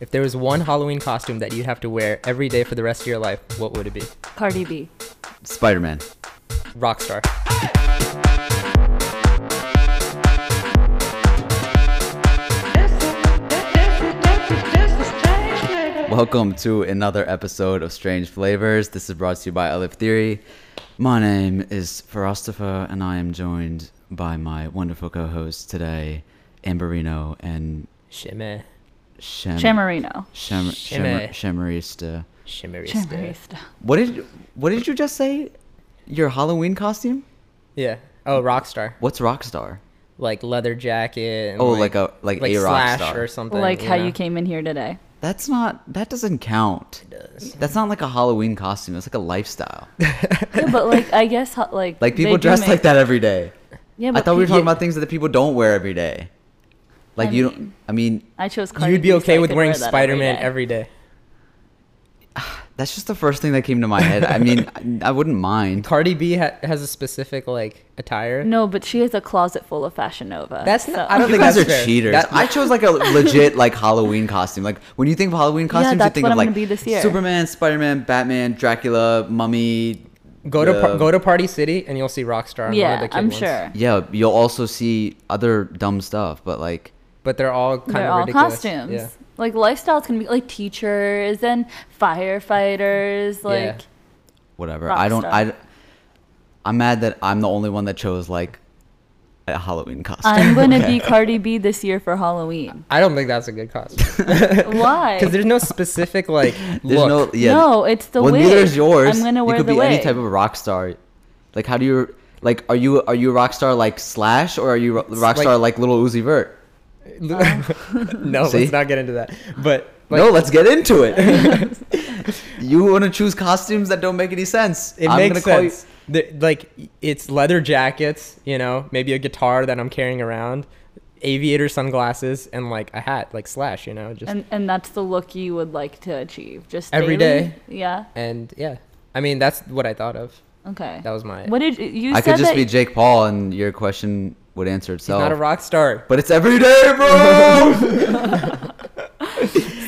If there was one Halloween costume that you'd have to wear every day for the rest of your life, what would it be? Cardi B. Spider Man. Rockstar. Welcome to another episode of Strange Flavors. This is brought to you by Aleph Theory. My name is Farastafa, and I am joined by my wonderful co-hosts today, Amberino and Shimmy. Shem- Chamarino. Shem- Shimmy. Shimmer- Shemerista. Shimmery. Chamarista. What did What did you just say? Your Halloween costume? Yeah. Oh, Rockstar. What's Rockstar? Like leather jacket. And Oh, like a- like a rock Slash star. or something. Like how know? you came in here today. That's not. That doesn't count. It does. That's not like a Halloween costume. It's like a lifestyle. Yeah, but like I guess like Like people dress make- like that every day. Yeah, I but thought we were pe- talking about things that the people don't wear every day. Like I you mean, don't. I mean, I chose Cardi You'd be B so okay I with wearing wear Spider Man day. every day. that's just the first thing that came to my head. I mean, I, I wouldn't mind. Cardi B ha- has a specific like attire. No, but she has a closet full of Fashion Nova. That's so- not- I don't You think guys that's are fair. cheaters. That- I chose like a legit like Halloween costume. Like when you think of Halloween costumes, you think of I'm like be this year. Superman, Spider Man, Batman, Dracula, Mummy. Go to the- par- go to Party City and you'll see Rockstar. On one Yeah, of the kid I'm ones. sure. Yeah, you'll also see other dumb stuff, but like But they're all kind They're of all ridiculous. costumes. Yeah. Like lifestyles can be like teachers and firefighters. Like Yeah. whatever. I don't. Rockstar. I. I'm mad that I'm the only one that chose like a Halloween costume. I'm gonna Okay. be Cardi B this year for Halloween. I don't think that's a good costume. Why? Because there's no specific like There's look. no. Yeah. no, it's the well, wig. neither is yours. I'm gonna wear you could the be wig. any type of rock star. Like, how do you like? Are you are you a rock star like Slash or are you a rock star like, Little Uzi Vert? Uh, no, See? let's not get into that. But like, no, let's get into it. you want to choose costumes that don't make any sense. it I'm makes gonna you- sense. The- like it's leather jackets, you know, maybe a guitar that I'm carrying around, aviator sunglasses, and like a hat, like Slash, you know, just and, and and that's the look you would like to achieve. Just Every daily? day. Yeah. And yeah. I mean, that's what I thought of. Okay. That was my. What did you, you I said could just that be Jake Paul, and your question would answer He's itself. not a rock star. but it's every day, bro.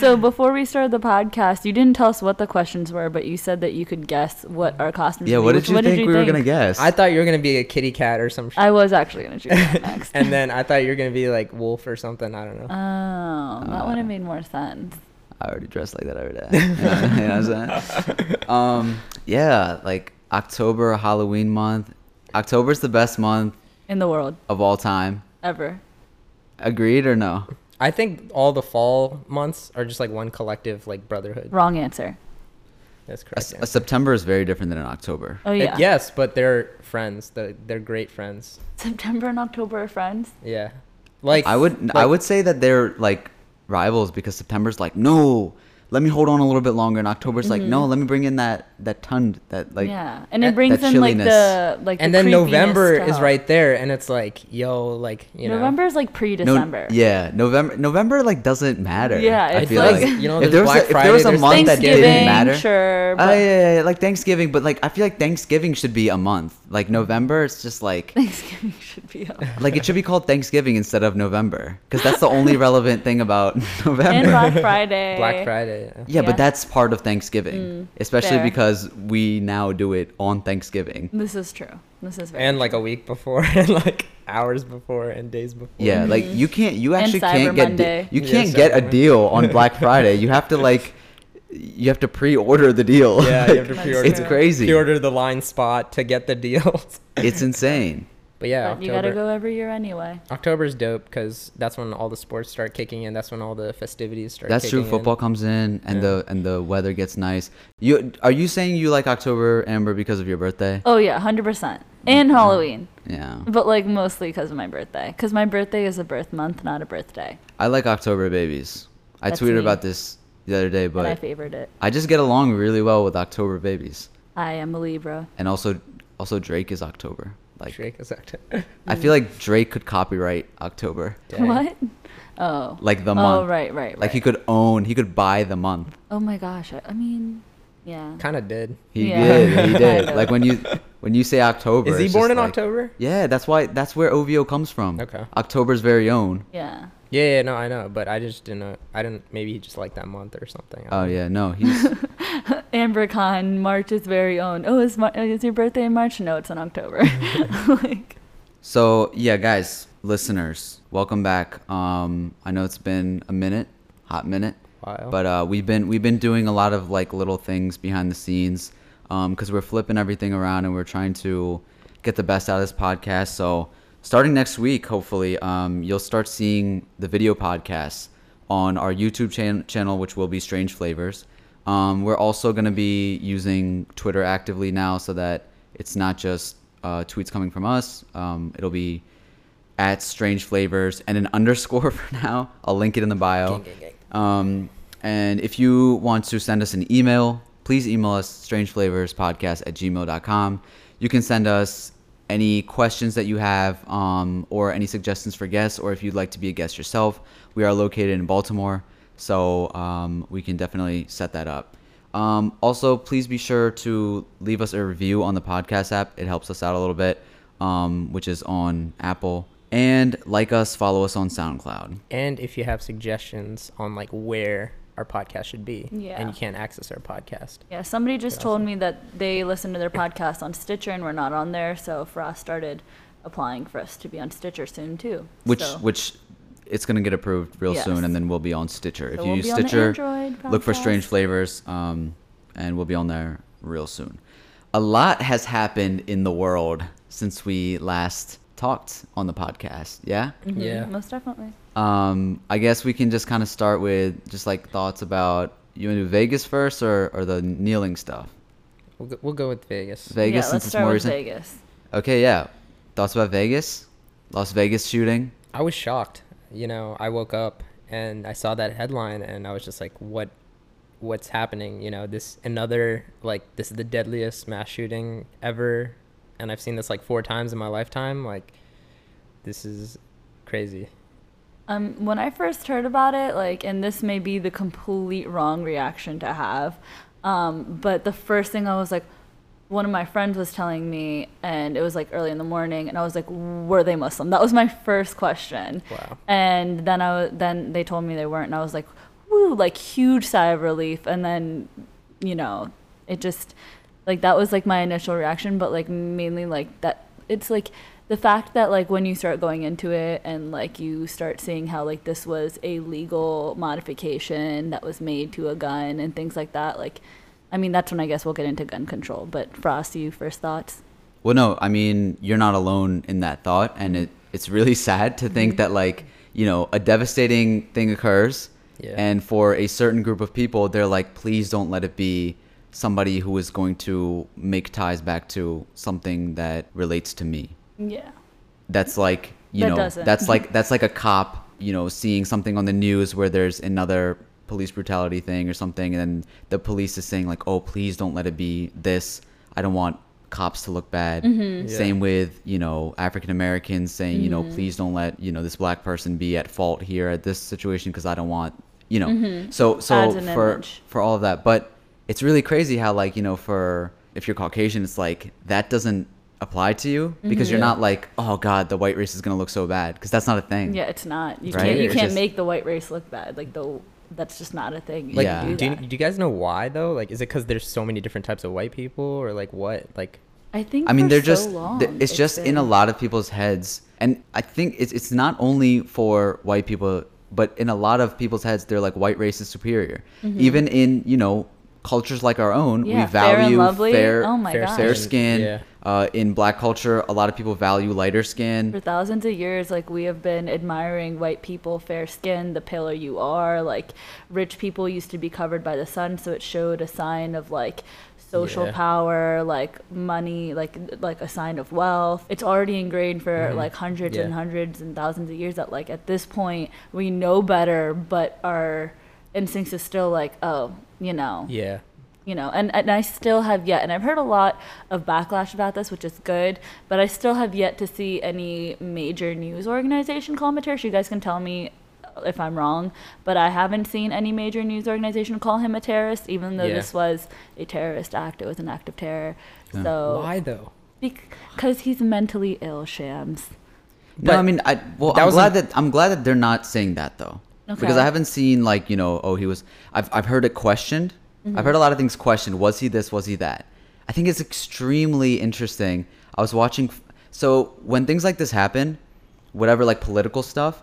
So before we started the podcast, you didn't tell us what the questions were, but you said that you could guess what our costumes. yeah, would what be. did Which- you think we were gonna guess? I thought you were gonna be a kitty cat or some. Sh- I was actually gonna choose that next. and then I thought you were gonna be like wolf or something. I don't know. Oh, that would have made more sense. I already dress like that every day. You know, you know what I'm saying? Um, yeah, like October, Halloween month. October's the best month In the world, of all time. ever. Agreed or no? I think all the fall months are just like one collective like brotherhood. Wrong answer. That's A, correct. s- yeah. a September is very different than an October. Oh yeah. yes, but they're friends. They're, they're great friends. September and October are friends. Yeah. Like I would I would say that they're like rivals because September's like no, let me hold on a little bit longer, and October's like no, mm-hmm. let me bring in that that ton that like yeah, and that- it brings that in like the like. and the then November to is right there, and it's like, yo, like you know, November is like pre-December. yeah, November November like doesn't matter. Yeah, I feel like- like, You know, if there's there was Black a, if there was a month that Thanksgiving, didn't matter, sure. Oh But yeah, yeah, yeah, like Thanksgiving, but like I feel like Thanksgiving should be a month. Like November, it's just like Thanksgiving should be up. like it should be called Thanksgiving instead of November because that's the only relevant thing about November. and Black Friday. Black Friday. yeah. yeah, Yeah. but that's part of Thanksgiving, mm, especially fair. because we now do it on Thanksgiving. This is true. This is very And like a week before, and like hours before, and days before. Yeah, like mm-hmm. you can't, you And actually Cyber can't get, de- you can't Cyber get a deal on Black Friday. You have to like, you have to pre-order the deal. Yeah, you have to pre-order. It's crazy. Pre-order the line spot to get the deals. It's insane. But yeah, But you gotta go every year anyway. October's dope because that's when all the sports start kicking in. That's when all the festivities start. That's true. Football In. comes in, and Yeah. the and the weather gets nice. You are you saying you like October, Amber, because of your birthday? Oh yeah, hundred percent. And Halloween, Yeah, but like mostly because of my birthday. Because my birthday is a birth month, not a birthday. I like October babies. I That's tweeted me. about this the other day, and I favored it. I just get along really well with October babies, I am a Libra. and also also Drake is October. Like Drake is October. I feel like Drake could copyright October, Dang. What? Oh. like the month. Oh month. right, right, Like he could own, he could buy the month. Oh my gosh. I, I mean, yeah. Kind of did. He Yeah. did, he did. Kind of. Like when you, when you say October, Is he it's born just in like- October? Yeah, that's why that's where OVO comes from. Okay. October's very own. Yeah. Yeah, yeah, no, I know, but I just didn't know. I didn't. Maybe he just liked that month or something. I Oh don't know. yeah, no, he's Amber Khan, March's very own. Oh, is, Mar- is your birthday in March? No, it's in October. like, So yeah, guys, listeners, welcome back. Um, I know it's been a minute, hot minute, Wow. but uh, we've been we've been doing a lot of like little things behind the scenes, because we're flipping everything around and we're trying to get the best out of this podcast. So starting next week, hopefully, um, you'll start seeing the video podcasts on our YouTube chan- channel, which will be Strange Flavors. Um, we're also going to be using Twitter actively now, so that it's not just uh, tweets coming from us. Um, it'll be at Strange Flavors and an underscore for now. I'll link it in the bio. Gang, gang, gang. Um, and if you want to send us an email, please email us strangeflavorspodcast at gmail.com. You can send us any questions that you have um, or any suggestions for guests, or if you'd like to be a guest yourself. We are located in Baltimore, so um, we can definitely set that up. Um, also, please be sure to leave us a review on the podcast app. It helps us out a little bit, um, which is on Apple. And like us, follow us on SoundCloud. and if you have suggestions on like where our podcast should be, Yeah. and you can't access our podcast, yeah, somebody just Yeah, told awesome. me that they listen to their podcast on Stitcher and we're not on there. So Frost started applying for us to be on Stitcher soon too. which So- which it's gonna get approved real soon, and then we'll be on Stitcher. If you we'll use be on the Stitcher, look for Strange. Flavors, um, and we'll be on there real soon. A lot has happened in the world since we last talked on the podcast. Yeah. Mhm, Yeah. most definitely. Um, I guess we can just kind of start with just like thoughts about you want to do Vegas first or or the kneeling stuff. we'll go, we'll go with Vegas. Vegas yeah, since let's it's start more with recent. Vegas. Okay, yeah. Thoughts about Vegas? Las Vegas shooting. I was shocked. You know, I woke up and I saw that headline, and I was just like, "What? What's happening?" You know, this another like this is the deadliest mass shooting ever, and I've seen this like four times in my lifetime. Like, this is crazy. Um, when I first heard about it, like, and this may be the complete wrong reaction to have, um, but the first thing I was like, one of my friends was telling me, and it was like early in the morning, and I was like, were they Muslim? That was my first question. Wow. And then I then they told me they weren't, and I was like, woo, like huge sigh of relief. And then, you know, it just like that was like my initial reaction, but like mainly like that it's like the fact that like when you start going into it and like you start seeing how like this was a legal modification that was made to a gun and things like that, like I mean that's when I guess we'll get into gun control. But Frost, you first thoughts? Well, no, I mean you're not alone in that thought, and it it's really sad to think mm-hmm. that like you know a devastating thing occurs, Yeah. and for a certain group of people, they're like, please don't let it be somebody who is going to make ties back to something that relates to me. Yeah. That's like you That know doesn't. that's like that's like a cop you know seeing something on the news where there's another police brutality thing or something, and then the police is saying like, oh, please don't let it be this. I don't want cops to look bad. Mm-hmm. Yeah. Same with you know African Americans saying you know please don't let you know this black person be at fault here at this situation because I don't want you know so so Mm-hmm. Adds an for image. for all of that but it's really crazy how like you know for if you're Caucasian it's like that doesn't apply to you because you're not like oh god the white race is gonna look so bad because that's not a thing Yeah, it's not. You Right? can't. You It's can't just- make the white race look bad. Like the that's just not a thing. You Like, Yeah. do do, you, do you guys know why though? Like, is it because there's so many different types of white people, or like what? Like, I think. I mean, they're so just long, th- it's just in a lot of people's heads, and I think it's it's not only for white people, but in a lot of people's heads, they're like white race is superior. Even in you know cultures like our own, Mm-hmm. Yeah, we value Lovely. fair, Oh my fair fair skin. skin. Yeah. Uh, in black culture, a lot of people value lighter skin. For thousands of years, like we have been admiring white people, fair skin, the paler you are. Like rich people used to be covered by the sun, so it showed a sign of like social Yeah. power, like money, like like a sign of wealth. It's already ingrained for like hundreds and hundreds and thousands of years. That like at this point we know better, but our instincts is still like, oh, you know, yeah, you know and, and i still have yet and i've heard a lot of backlash about this which is good but i still have yet to see any major news organization call him a terrorist you guys can tell me if i'm wrong but i haven't seen any major news organization call him a terrorist even though Yeah. this was a terrorist act it was an act of terror Yeah. so why though? Because he's mentally ill, Shams. No, But I mean, I well, I'm was glad a- that I'm glad that they're not saying that though, because I haven't seen like you know, oh, he was. I've I've heard it questioned. I've heard a lot of things questioned. Was he this? Was he that? I think it's extremely interesting. I was watching. So when things like this happen, whatever like political stuff,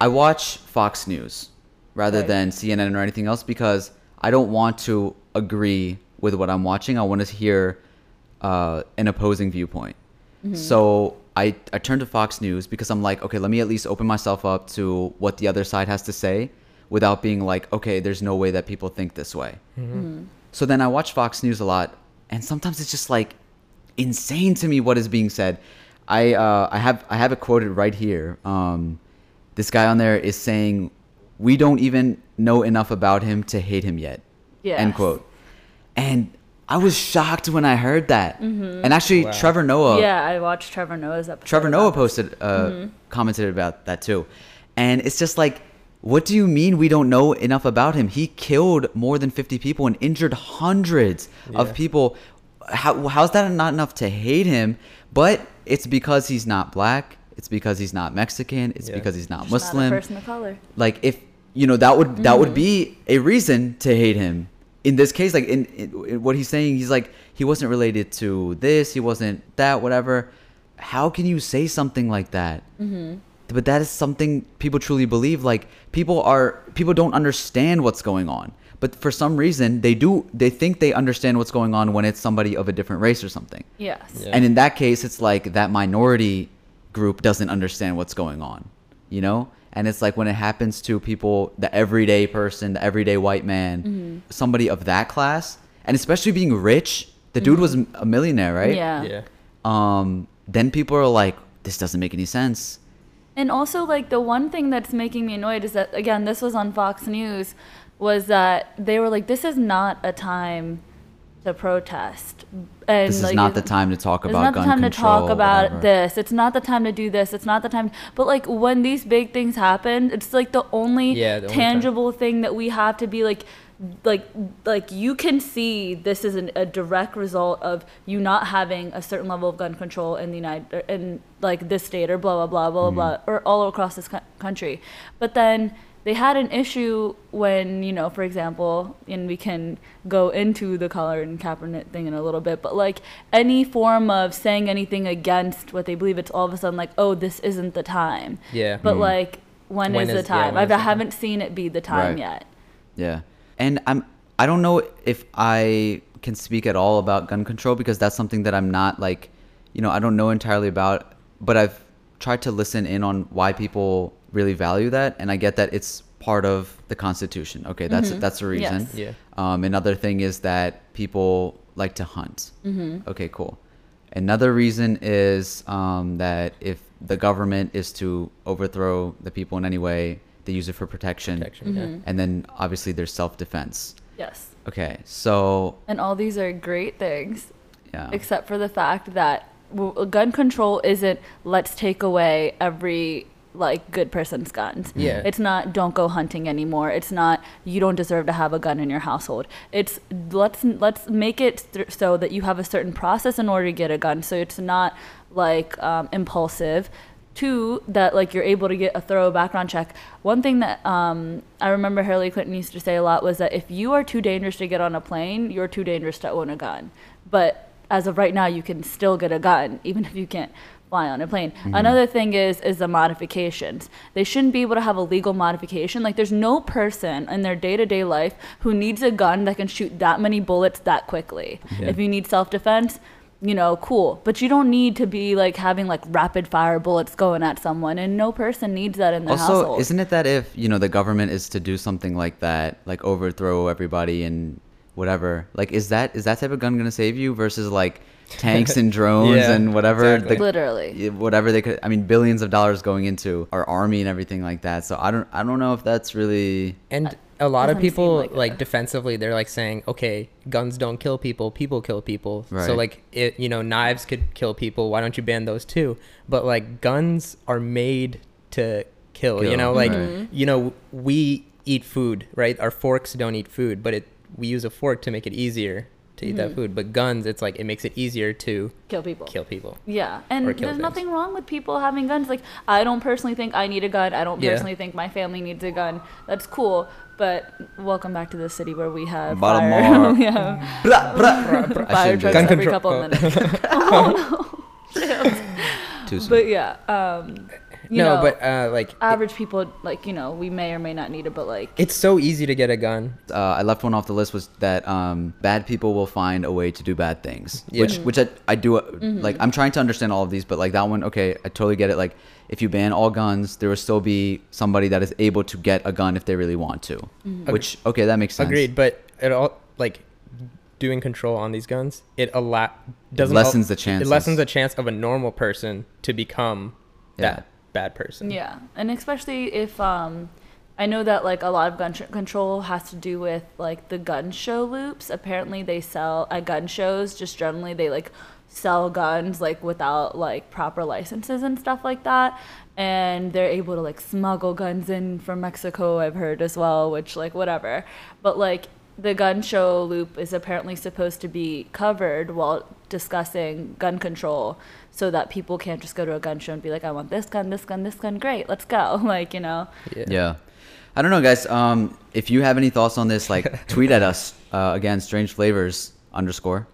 I watch Fox News rather Right. than CNN or anything else because I don't want to agree with what I'm watching. I want to hear uh, an opposing viewpoint. So I, I turn to Fox News because I'm like, okay, let me at least open myself up to what the other side has to say without being like, okay, there's no way that people think this way. So then I watch Fox News a lot, and sometimes it's just like insane to me what is being said. I uh, I have I have it quoted right here. Um, this guy on there is saying, "We don't even know enough about him to hate him yet." End quote. And I was shocked when I heard that. And actually, Wow. Trevor Noah. yeah, I watched Trevor Noah's episode. Trevor Noah posted, uh, commented about that too, and it's just like, what do you mean we don't know enough about him? He killed more than fifty people and injured hundreds Yeah. of people. How how's that not enough to hate him? But it's because he's not black. It's because he's not Mexican. It's Yeah. because he's not Just not a Muslim. person of color. like if you know that would that Mm-hmm. would be a reason to hate him in this case like in, in, in what he's saying he's like he wasn't related to this he wasn't that whatever how can you say something like that Mm-hmm. But that is something people truly believe like people are people don't understand what's going on but for some reason they do they think they understand what's going on when it's somebody of a different race or something Yes. Yeah. and in that case, it's like that minority group doesn't understand what's going on, you know? And it's like when it happens to people, the everyday person, the everyday white man, somebody of that class, and especially being rich, the dude was a millionaire, right? Yeah. Yeah. Um, then people are like, this doesn't make any sense. And also, like the one thing that's making me annoyed is that again, this was on Fox News, was that they were like, "This is not a time to protest." And This is like, not the time to talk about. It's about not the gun time to talk about whatever. this. It's not the time to do this. It's not the time. But like when these big things happen, it's like the only Yeah, the only tangible thing that we have to be like, like, like you can see this is an, a direct result of you not having a certain level of gun control in the United in like this state or blah blah blah blah Mm-hmm. blah or all across this co- country. But then they had an issue when you know, for example, and we can go into the Colin Kaepernick thing in a little bit, but like any form of saying anything against what they believe, it's all of a sudden like, oh, this isn't the time. Yeah. But Mm. like, when When is the is- yeah, time? when I is the haven't seen it be the time Right. yet. Yeah. And I'm I don't know if I can speak at all about gun control because that's something that I'm not like, you know, I don't know entirely about, but I've tried to listen in on why people really value that and I get that it's part of the constitution. Okay, that's that's a reason. Yes. Yeah. Um, another thing is that people like to hunt. Mm-hmm. Okay, cool. Another reason is um, that if the government is to overthrow the people in any way, they use it for protection. Protection. Mm-hmm. And then obviously there's self defense. Yes. Okay, so And all these are great things, yeah, except for the fact that w- gun control isn't let's take away every like good person's guns. Yeah. It's not don't go hunting anymore. It's not you don't deserve to have a gun in your household. It's let's let's make it th- so that you have a certain process in order to get a gun. So it's not like um, impulsive. Two, that like you're able to get a thorough background check. One thing that um, I remember Hillary Clinton used to say a lot was that if you are too dangerous to get on a plane, you're too dangerous to own a gun. But as of right now, you can still get a gun, even if you can't fly on a plane. Another thing is is the modifications. They shouldn't be able to have a legal modification. Like there's no person in their day-to-day life who needs a gun that can shoot that many bullets that quickly. Yeah. If you need self-defense, you know, cool. But you don't need to be like having like rapid fire bullets going at someone and no person needs that in their also household. isn't it that if you know the government is to do something like that, like overthrow everybody and whatever, like is that is that type of gun gonna save you versus like tanks and drones Yeah, and whatever exactly. the- Literally. whatever they could i mean billions of dollars going into our army and everything like that so i don't i don't know if that's really And a lot of people like like, a- defensively, they're like saying, okay, guns don't kill people, people kill people. Right. So like it, you know, knives could kill people. Why don't you ban those too? But like guns are made to kill. Kill, You know, like right. Mm-hmm. you know, we eat food, right? Our forks don't eat food, but it we use a fork to make it easier to eat that mm-hmm. food. But guns, it's like it makes it easier to Kill people. kill people. Yeah, and Or kill there's things. nothing wrong with people having guns. Like, I don't personally think I need a gun. I don't Yeah. personally think my family needs a gun. That's cool. But welcome back to the city where we have Baltimore. fire. we have Blah, blah. I fire trucks Gun every control- couple oh. of minutes. Too soon. But yeah, um, you no, know, but uh, like average people, like you know, we may or may not need it, but like, it's so easy to get a gun. uh, I left one off the list was that um, bad people will find a way to do bad things, Yeah. which which I, I do uh, Mm-hmm. like. I'm trying to understand all of these, but like that one, okay, I totally get it. Like if you ban all guns, there will still be somebody that is able to get a gun if they really want to. Mm-hmm. Which okay, that makes sense. Agreed, but it all like doing control on these guns. It a lot doesn't lessens al- the chance. It lessens the chance of a normal person to become Yeah. that bad person. Yeah, and especially if um, I know that like a lot of gun control has to do with like the gun show loops. Apparently, they sell at gun shows. Just generally, they like sell guns like without like proper licenses and stuff like that. And they're able to like smuggle guns in from Mexico. I've heard as well, which like whatever. But like the gun show loop is apparently supposed to be covered while discussing gun control so that people can't just go to a gun show and be like, I want this gun, this gun, this gun, great, let's go. Like, you know. Yeah. Yeah. I don't know, guys. Um, if you have any thoughts on this, like tweet at us uh, again, strange flavors underscore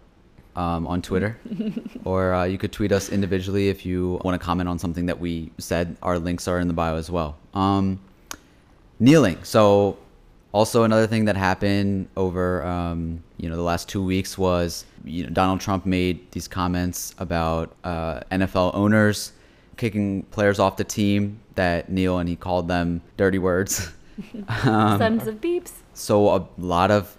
um, on Twitter, or uh, you could tweet us individually if you want to comment on something that we said. Our links are in the bio as well. Um, kneeling. So, also another thing that happened over um, you know the last two weeks was you know Donald Trump made these comments about uh, NFL owners kicking players off the team that kneel, and he called them dirty words. Um, Sons of beeps. so a lot of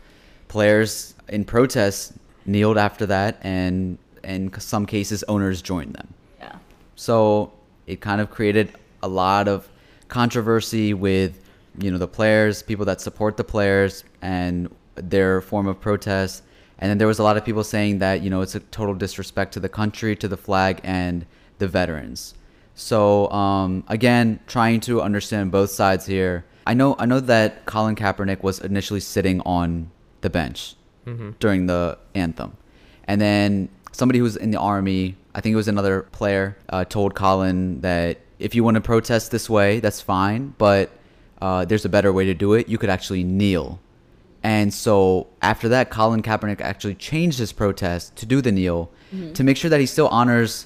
players in protest kneeled after that, and in some cases, owners joined them. Yeah. So it kind of created a lot of controversy with, you know, the players, people that support the players, and their form of protest. And then there was a lot of people saying that, you know, it's a total disrespect to the country, to the flag, and the veterans. So um, again, trying to understand both sides here. I know, I know that Colin Kaepernick was initially sitting on the bench during the anthem, and then somebody who was in the army, I think it was another player, uh, told Colin that if you want to protest this way, that's fine, but uh, there's a better way to do it. You could actually kneel. And so after that, Colin Kaepernick actually changed his protest to do the kneel to make sure that he still honors,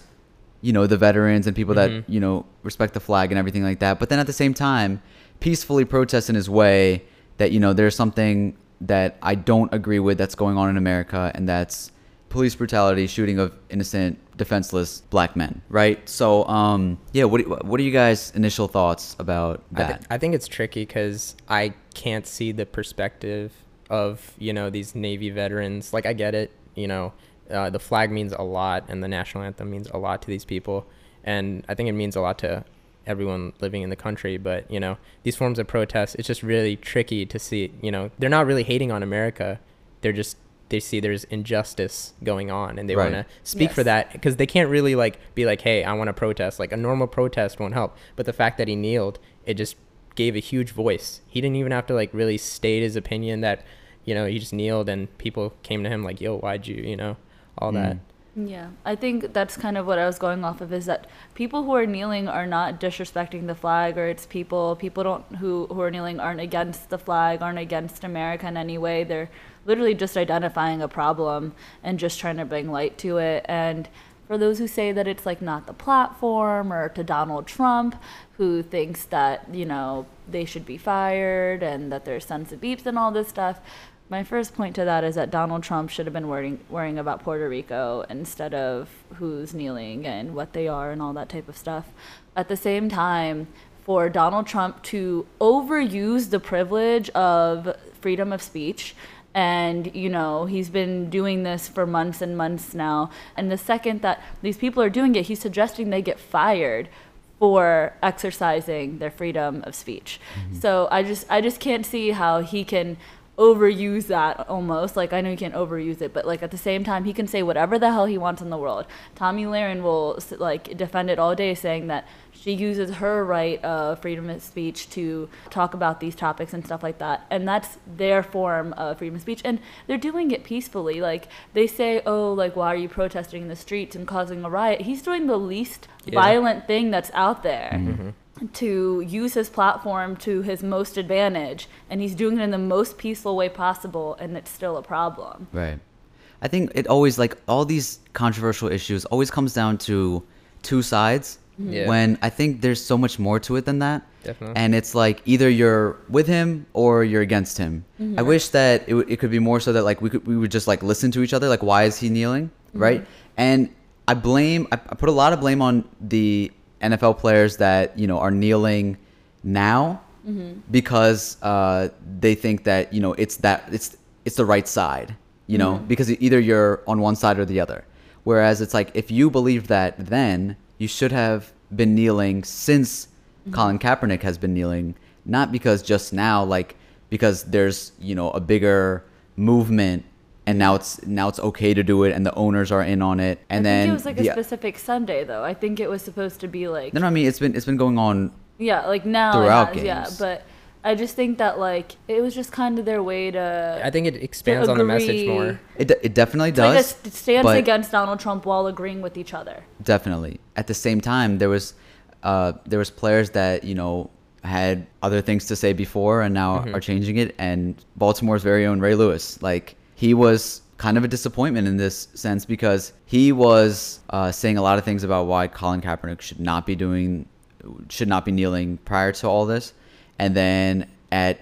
you know, the veterans and people that, you know, respect the flag and everything like that. But then at the same time, peacefully protest in his way that, you know, there's something that I don't agree with that's going on in America, and that's police brutality, shooting of innocent, defenseless black men, right? So, um, yeah, what, do- what are you guys' initial thoughts about I, that? th- I think it's tricky because I can't see the perspective of you know these Navy veterans. Like I get it, you know, uh, the flag means a lot, and the national anthem means a lot to these people, and I think it means a lot to everyone living in the country. But you know, these forms of protest, it's just really tricky to see. You know, they're not really hating on America; they're just they see there's injustice going on, and they Right. want to speak for that because they can't really like be like, hey, I want to protest. Like a normal protest won't help, but the fact that he kneeled, it just gave a huge voice. He didn't even have to like really state his opinion that, you know, he just kneeled and people came to him like, yo, why'd you, you know, all mm. that. Yeah, I think that's kind of what I was going off of is that people who are kneeling are not disrespecting the flag or its people. People don't who who are kneeling aren't against the flag, aren't against America in any way. They're literally just identifying a problem and just trying to bring light to it. And for those who say that it's like not the platform or to Donald Trump who thinks that, you know, they should be fired and that there's sons of beeps and all this stuff, my first point to that is that Donald Trump should have been worrying, worrying about Puerto Rico instead of who's kneeling and what they are and all that type of stuff. At the same time, for Donald Trump to overuse the privilege of freedom of speech and you know he's been doing this for months and months now and the second that these people are doing it he's suggesting they get fired for exercising their freedom of speech mm-hmm. so i just i just can't see how he can overuse that almost. Like I know you can't overuse it, but like at the same time, he can say whatever the hell he wants in the world. Tomi Lahren will like defend it all day, saying that she uses her right of freedom of speech to talk about these topics and stuff like that, and that's their form of freedom of speech, and they're doing it peacefully. Like they say, oh, like why are you protesting in the streets and causing a riot? He's doing the least Yeah. violent thing that's out there Mm-hmm. To use his platform to his most advantage and he's doing it in the most peaceful way possible and it's still a problem Right. I think it always like all these controversial issues always comes down to two sides. Mm-hmm. Yeah. When I think there's so much more to it than that. Definitely. And it's like either you're with him or you're against him. Mm-hmm. I wish that it, w- it could be more so that like we could we would just like listen to each other. Like why is he kneeling, mm-hmm. right? And I blame I, I put a lot of blame on the NFL players that you know are kneeling now mm-hmm. because uh, they think that you know it's that it's it's the right side, you know, mm-hmm. because either you're on one side or the other. Whereas it's like if you believed that then you should have been kneeling since mm-hmm. Colin Kaepernick has been kneeling, not because just now, like because there's you know a bigger movement and now it's now it's okay to do it and the owners are in on it and i then think it was like the- a specific sunday though i think it was supposed to be like no, no, I mean it's been it's been going on yeah like now Throughout has, yeah games. but i just think that like it was just kind of their way to I think it expands on the message more. it, de- it definitely it's like a does st- stance but- against donald trump while agreeing with each other definitely at the same time there was uh there was players that you know had other things to say before and now Mm-hmm. are changing it and baltimore's very own ray lewis like he was kind of a disappointment in this sense because he was uh, saying a lot of things about why colin kaepernick should not be doing should not be kneeling prior to all this. And then at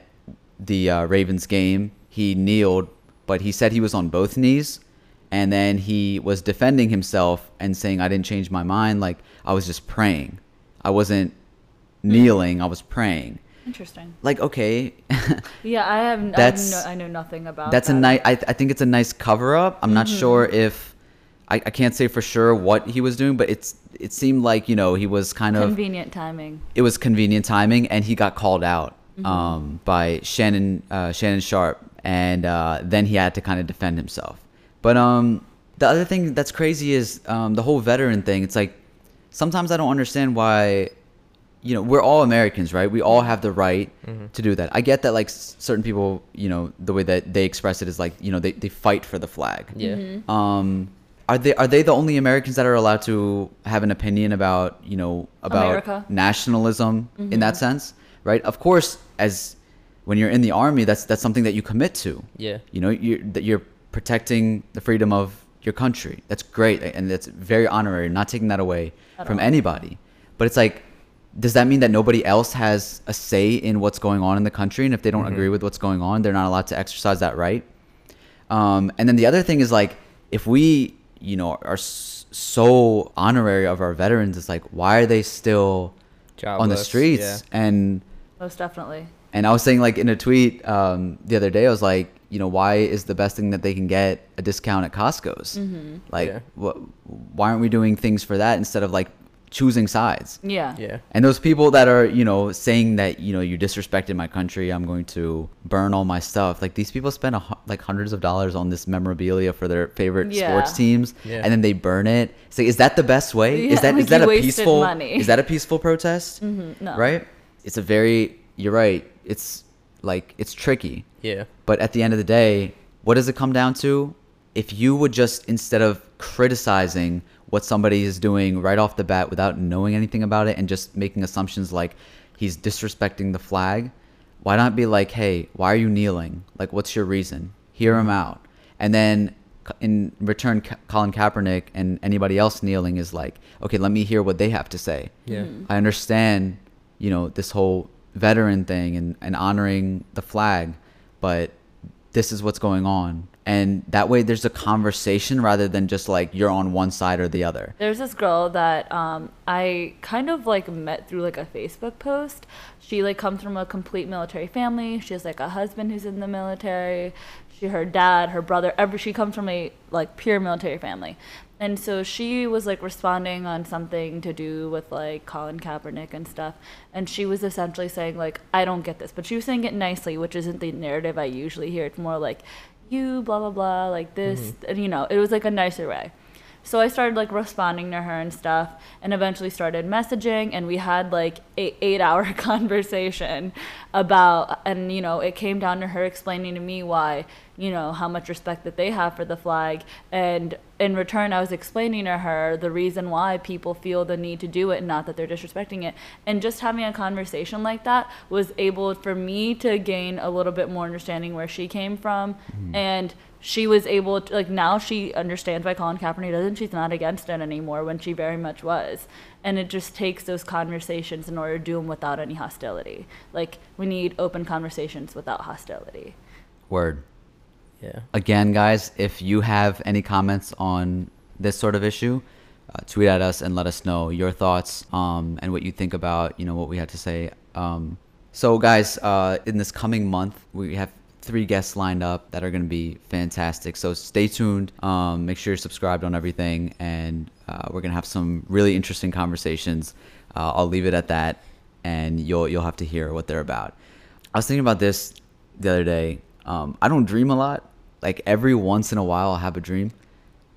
the uh, ravens game he kneeled but he said he was on both knees. And then he was defending himself and saying i didn't change my mind. Like i was just praying. I wasn't kneeling. I was praying interesting. Like okay. Yeah i have I, That's- have no, I know nothing about that's a nice I, I think it's a nice cover up i'm not sure if I, I can't say for sure what he was doing but it's it seemed like you know he was kind of convenient timing. It was convenient timing and he got called out um, by Shannon uh, Shannon Sharpe and uh, then he had to kind of defend himself. But um, the other thing that's crazy is um, the whole veteran thing. It's like sometimes I don't understand why you know we're all Americans, right? We all have the right mm-hmm. to do that. I get that like certain people, you know, the way that they express it is like you know they, they fight for the flag. Yeah. Mm-hmm. Um, are they are they the only Americans that are allowed to have an opinion about you know about America? nationalism in that mm-hmm. sense, right? Of course, as when you're in the army, that's that's something that you commit to. Yeah. You know, you're that you're protecting the freedom of your country. That's great, and that's very honorary. Not taking that away At from all. anybody, but it's like. Does that mean that nobody else has a say in what's going on in the country? And if they don't agree with what's going on, they're not allowed to exercise that right? Um, and then the other thing is like, if we, you know, are s- so honorary of our veterans, it's like, why are they still on the streets? yeah. And most definitely and I was saying like in a tweet um, the other day, I was like, you know, why is the best thing that they can get a discount at Costco's? Like, Yeah. what? Why aren't we doing things for that instead of like choosing sides? yeah Yeah. And those people that are, you know, saying that, you know, you disrespected my country, I'm going to burn all my stuff. Like these people spend a, like hundreds of dollars on this memorabilia for their favorite Yeah. sports teams, Yeah. and then they burn it. It's like, is that the best way? Yeah, is that is like that a peaceful? money. Is that a peaceful protest? Mhm, no. Right. It's a very. You're right. It's like it's tricky. Yeah. But at the end of the day, what does it come down to? If you would just, instead of criticizing what somebody is doing right off the bat without knowing anything about it and just making assumptions like he's disrespecting the flag, why not be like, hey, why are you kneeling? Like, what's your reason? Hear him out. And then in return, Ka- Colin Kaepernick and anybody else kneeling is like, okay, let me hear what they have to say. Yeah. Mm-hmm. I understand, you know, this whole veteran thing and, and honoring the flag, but this is what's going on. And that way there's a conversation rather than just like you're on one side or the other. There's this girl that um, I kind of like met through like a Facebook post. She like comes from a complete military family. She has like a husband who's in the military. She, her dad, her brother, every she comes from a like pure military family. And so she was like responding on something to do with like Colin Kaepernick and stuff. And she was essentially saying, like, I don't get this. But she was saying it nicely, which isn't the narrative I usually hear. It's more like, you, blah, blah, blah, like this. Mm-hmm. And, you know, it was like a nicer way. So I started like responding to her and stuff, and eventually started messaging, and we had like a eight hour conversation about, and you know, it came down to her explaining to me why, you know, how much respect that they have for the flag, and in return, I was explaining to her the reason why people feel the need to do it, and not that they're disrespecting it, and just having a conversation like that was able for me to gain a little bit more understanding where she came from, hmm. and she was able to like now she understands why Colin Kaepernick doesn't. She's not against it anymore when she very much was. And it just takes those conversations in order to do them without any hostility. Like we need open conversations without hostility. Word. Yeah. Again, guys, if you have any comments on this sort of issue, uh, tweet at us and let us know your thoughts um, and what you think about you know what we had to say. Um, so, guys, uh, in this coming month, we have three guests lined up that are going to be fantastic. So stay tuned. Um, make sure you're subscribed on everything, and uh, we're going to have some really interesting conversations. Uh, I'll leave it at that, and you'll you'll have to hear what they're about. I was thinking about this the other day. Um, I don't dream a lot. Like every once in a while, I'll have a dream.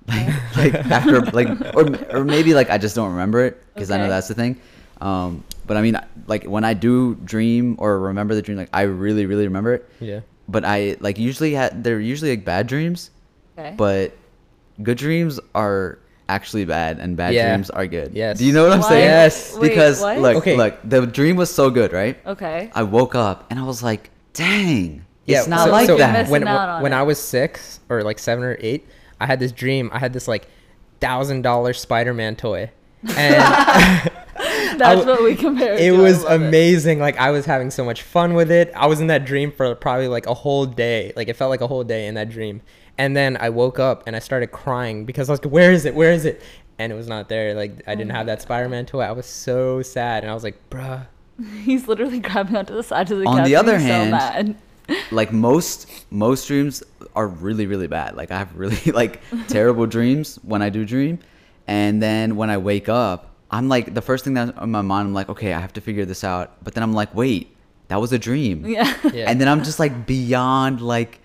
Like, like after like or or maybe like I just don't remember it because I know that's the thing. Um, but I mean, like when I do dream or remember the dream, like I really really remember it. Yeah. But I like usually had they're usually like bad dreams, Okay. but good dreams are actually bad and bad Yeah. dreams are good. Yes. Do you know what I'm Why? saying? Yes. Wait, Because what? look, Okay. look, the dream was so good, right? okay. I woke up and I was like, dang, it's not so- like so You're that. missing When out on when it. I was six or like seven or eight, I had this dream. I had this like thousand dollar Spider Man toy, and That's I- what we compared. it to. Was love it. amazing. Like I was having so much fun with it. I was in that dream for probably like a whole day. Like it felt like a whole day in that dream. And then I woke up and I started crying because I was like, "Where is it? Where is it?" And it was not there. Like I didn't oh have that Spider Man toy. I was so sad, and I was like, "Bruh." He's literally grabbing onto the side of the On couch. the other hand, so mad. like most most dreams are really really bad like i have really like terrible dreams when i do dream and then when i wake up i'm like the first thing that's on my mind i'm like okay i have to figure this out but then i'm like wait that was a dream yeah. Yeah. and then i'm just like beyond like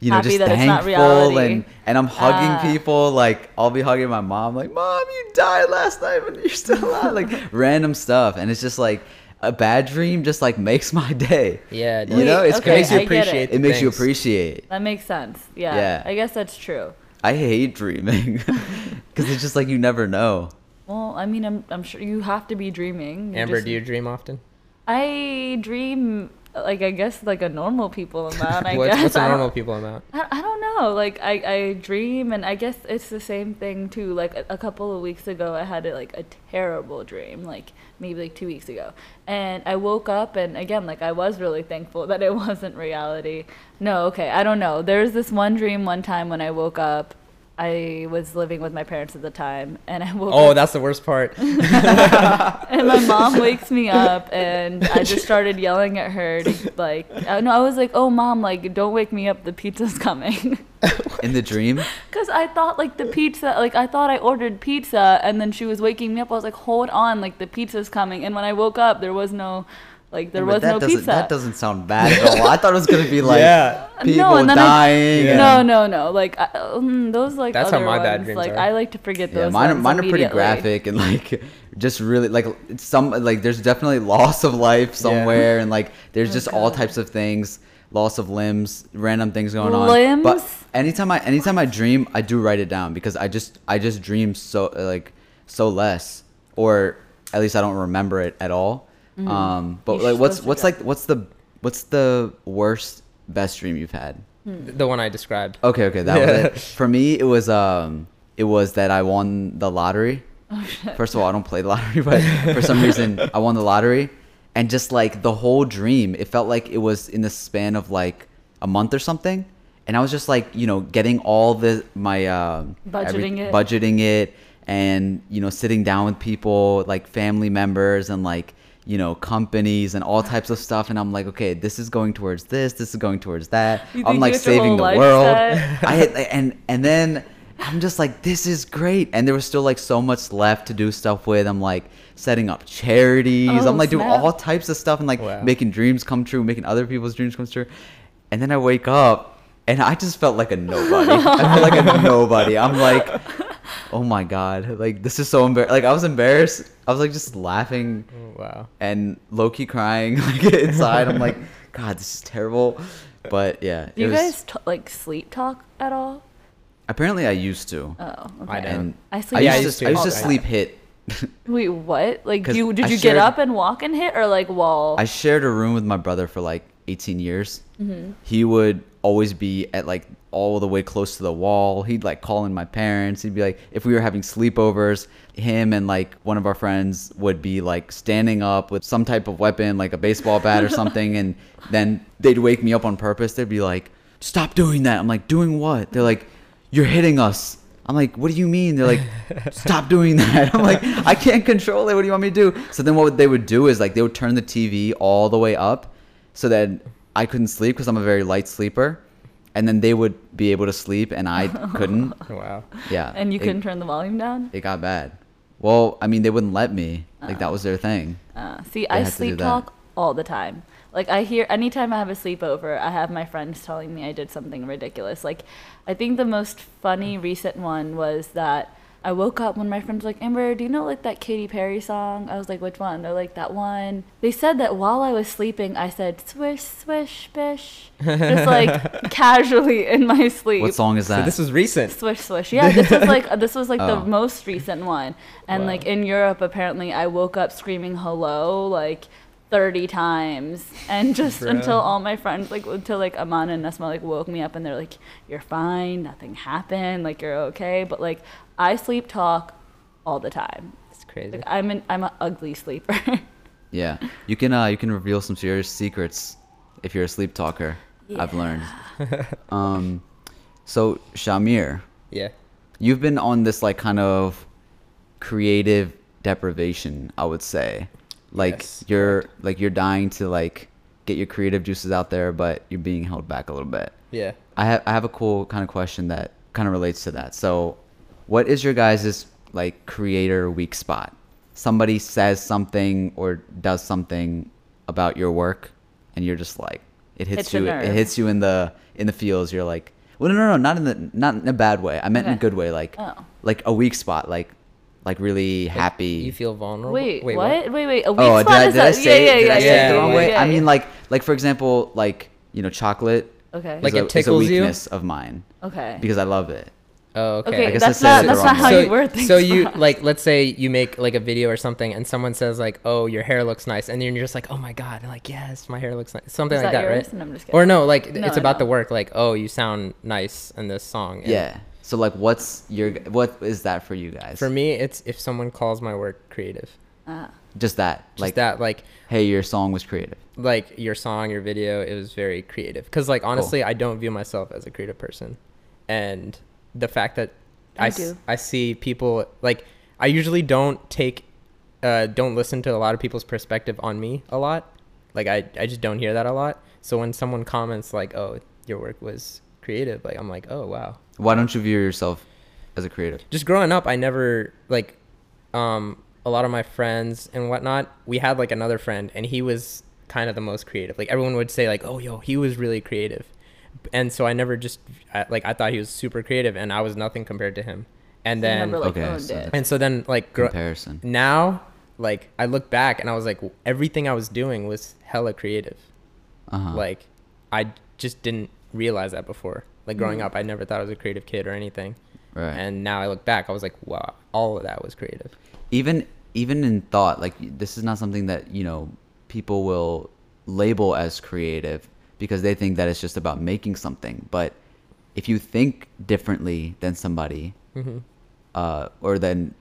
you know Happy just that it's not thankful and and i'm hugging Ah. people like i'll be hugging my mom like mom you died last night but you're still alive like random stuff and it's just like a bad dream just like makes my day Yeah, you know Wait, it's okay, makes you I get it. appreciate. it makes you appreciate. That makes sense. Yeah. Yeah. I guess that's true. I hate dreaming because it's just like you never know. Well, I mean, I'm, I'm sure you have to be dreaming. You Amber, just- do you dream often? I dream like I guess like a normal people amount. I what's guess what's a normal people amount? I, I don't know. Like I, I dream, and I guess it's the same thing too. Like a, a couple of weeks ago, I had a, like a terrible dream. Like maybe like two weeks ago, and I woke up, and again, like I was really thankful that it wasn't reality. No, okay, I don't know. There's this one dream one time when I woke up. I was living with my parents at the time, and I woke Oh, up that's the worst part. and my mom wakes me up and i just started yelling at her to like uh, no i was like oh mom like don't wake me up. The pizza's coming. In the dream, because i thought like the pizza like i thought i ordered pizza and then she was waking me up. I was like hold on like the pizza's coming. And when i woke up there was no like there But was that no doesn't, pizza That doesn't sound bad at all. I thought it was gonna be like Yeah. people no, and then dying. I, and- no, no, no. Like I, um, those, like That's how other my bad dreams like are. I like to forget Yeah, those. mine, are- ones mine are pretty graphic and like just really like some like there's definitely loss of life somewhere and like there's Oh, just all types of things, loss of limbs, random things going on. Limbs? But anytime I anytime I dream, I do write it down because I just I just dream so like so less or at least I don't remember it at all. Um, but Mm-hmm. You're like what's what's like what's the what's the worst best dream you've had? The one I described. Okay, okay, that Yeah. was it. For me, it was um, it was that I won the lottery. Oh, shit. First of all, I don't play the lottery, but for some reason, I won the lottery, and just like the whole dream, it felt like it was in the span of like a month or something, and I was just like, you know, getting all the my um, Budgeting it. budgeting it, and you know, sitting down with people like family members and like you know companies and all types of stuff and i'm like okay this is going towards this this is going towards that i'm like you have your saving the world? I had, and and then I'm just like, this is great. And there was still like so much left to do stuff with. I'm like setting up charities. Oh, I'm like doing all types of stuff and like Wow. making dreams come true, making other people's dreams come true. And then I wake up and I just felt like a nobody. I felt like a nobody. I'm like, oh my God. Like, this is so embarrassing. Like, I was embarrassed. I was like just laughing Oh, wow. and low key crying like inside. I'm like, God, this is terrible. But yeah. Do you was- guys t- like sleep talk at all? Apparently, I used to. Oh, okay. I don't. and I I sleep. Yeah, I used used to, to I used all to sleep hit. Wait, what? Like, 'Cause you did I you shared- get up and walk and hit, or like wall? I shared a room with my brother for like 18 years. Mm-hmm. He would always be at like all the way close to the wall. He'd like call in my parents. He'd be like, if we were having sleepovers, him and like one of our friends would be like standing up with some type of weapon, like a baseball bat or something. And then they'd wake me up on purpose. They'd be like, stop doing that. I'm like, doing what? They're like, you're hitting us. I'm like, what do you mean? They're like, stop doing that. I'm like, I can't control it. What do you want me to do? So then what they would do is like they would turn the TV all the way up so that I couldn't sleep because I'm a very light sleeper. And then they would be able to sleep and I couldn't. Wow. Yeah. and you it, couldn't turn the volume down. It got bad. Well, I mean, they wouldn't let me. Like that was their thing. Uh, see, They I had to do sleep talk all the time. Like I hear anytime I have a sleepover, I have my friends telling me I did something ridiculous. Like I think the most funny recent one was that I woke up when my friends were like, Amber, do you know like that Katy Perry song? I was like, which one? They're like, that one. They said that while I was sleeping, I said swish, swish, bish, just like casually in my sleep. What song is So that? this was recent. Swish swish. Yeah, this was like uh, this was like Oh. the most recent one. And Wow. like in Europe apparently I woke up screaming hello like 30 times and just Bruh. until all my friends like until like Amana and Nesma like woke me up and they're like you're fine, nothing happened, like you're okay, but like I sleep talk all the time. It's crazy. Like I'm an I'm an ugly sleeper. yeah. You can uh you can reveal some serious secrets if you're a sleep talker. I've learned. um so Shamir, Yeah. you've been on this like kind of creative deprivation i would say like Yes, you're like you're dying to like get your creative juices out there but you're being held back a little bit. Yeah. i have i have a cool kind of question that kind of relates to that. So what is your guys' like creator weak spot? Somebody says something or does something about your work and you're just like it hits Hits a you it hits you in the in the feels. You're like well no no no not in the not in a bad way. I meant in a good way like Oh. like a weak spot like like really happy You feel vulnerable. Wait, what? Wait, wait. A oh, weak oh spot did, I, is did I say yeah, yeah, did yeah, I say yeah, it the wrong yeah, way yeah, i mean like like for example like you know chocolate Okay. Like is it a, tickles is a you? weakness of mine okay. because i love it Oh, okay. Okay, I guess I that's said not it the that's wrong not how way. you word things. so you like let's say you make like a video or something and someone says like oh your hair looks nice and then you're just like oh my god like yes my hair looks nice something Is like that that, right I'm just or no like No, it's about no. the work like oh you sound nice in this song And yeah so like what's your what is that for you guys? For me it's if someone calls my work creative. Ah. just that just like that like hey your song was creative. like your song your video it was very creative. Because like honestly i don't view myself as a creative person. And the fact that I I, s- do. I see people like i usually don't take uh don't listen to a lot of people's perspective on me a lot. Like i i just don't hear that a lot. So when someone comments like oh your work was creative like i'm like oh wow. Why don't you view yourself as a creative? Just growing up i never like um a lot of my friends and whatnot we had like another friend and he was kind of the most creative. Like everyone would say like oh yo he was really creative. And so i never just I, like i thought he was super creative and i was nothing compared to him. And So then never, like, Okay, so it. and so then like gro- comparison. now like i look back and i was like everything i was doing was hella creative. Uh-huh. Like i just didn't realize that before. Like growing Mm. up i never thought i was a creative kid or anything. Right. And now I look back, I was like, wow, all of that was creative. even even in thought like this is not something that you know people will label as creative because they think that it's just about making something. But if you think differently than somebody hmm uh, or then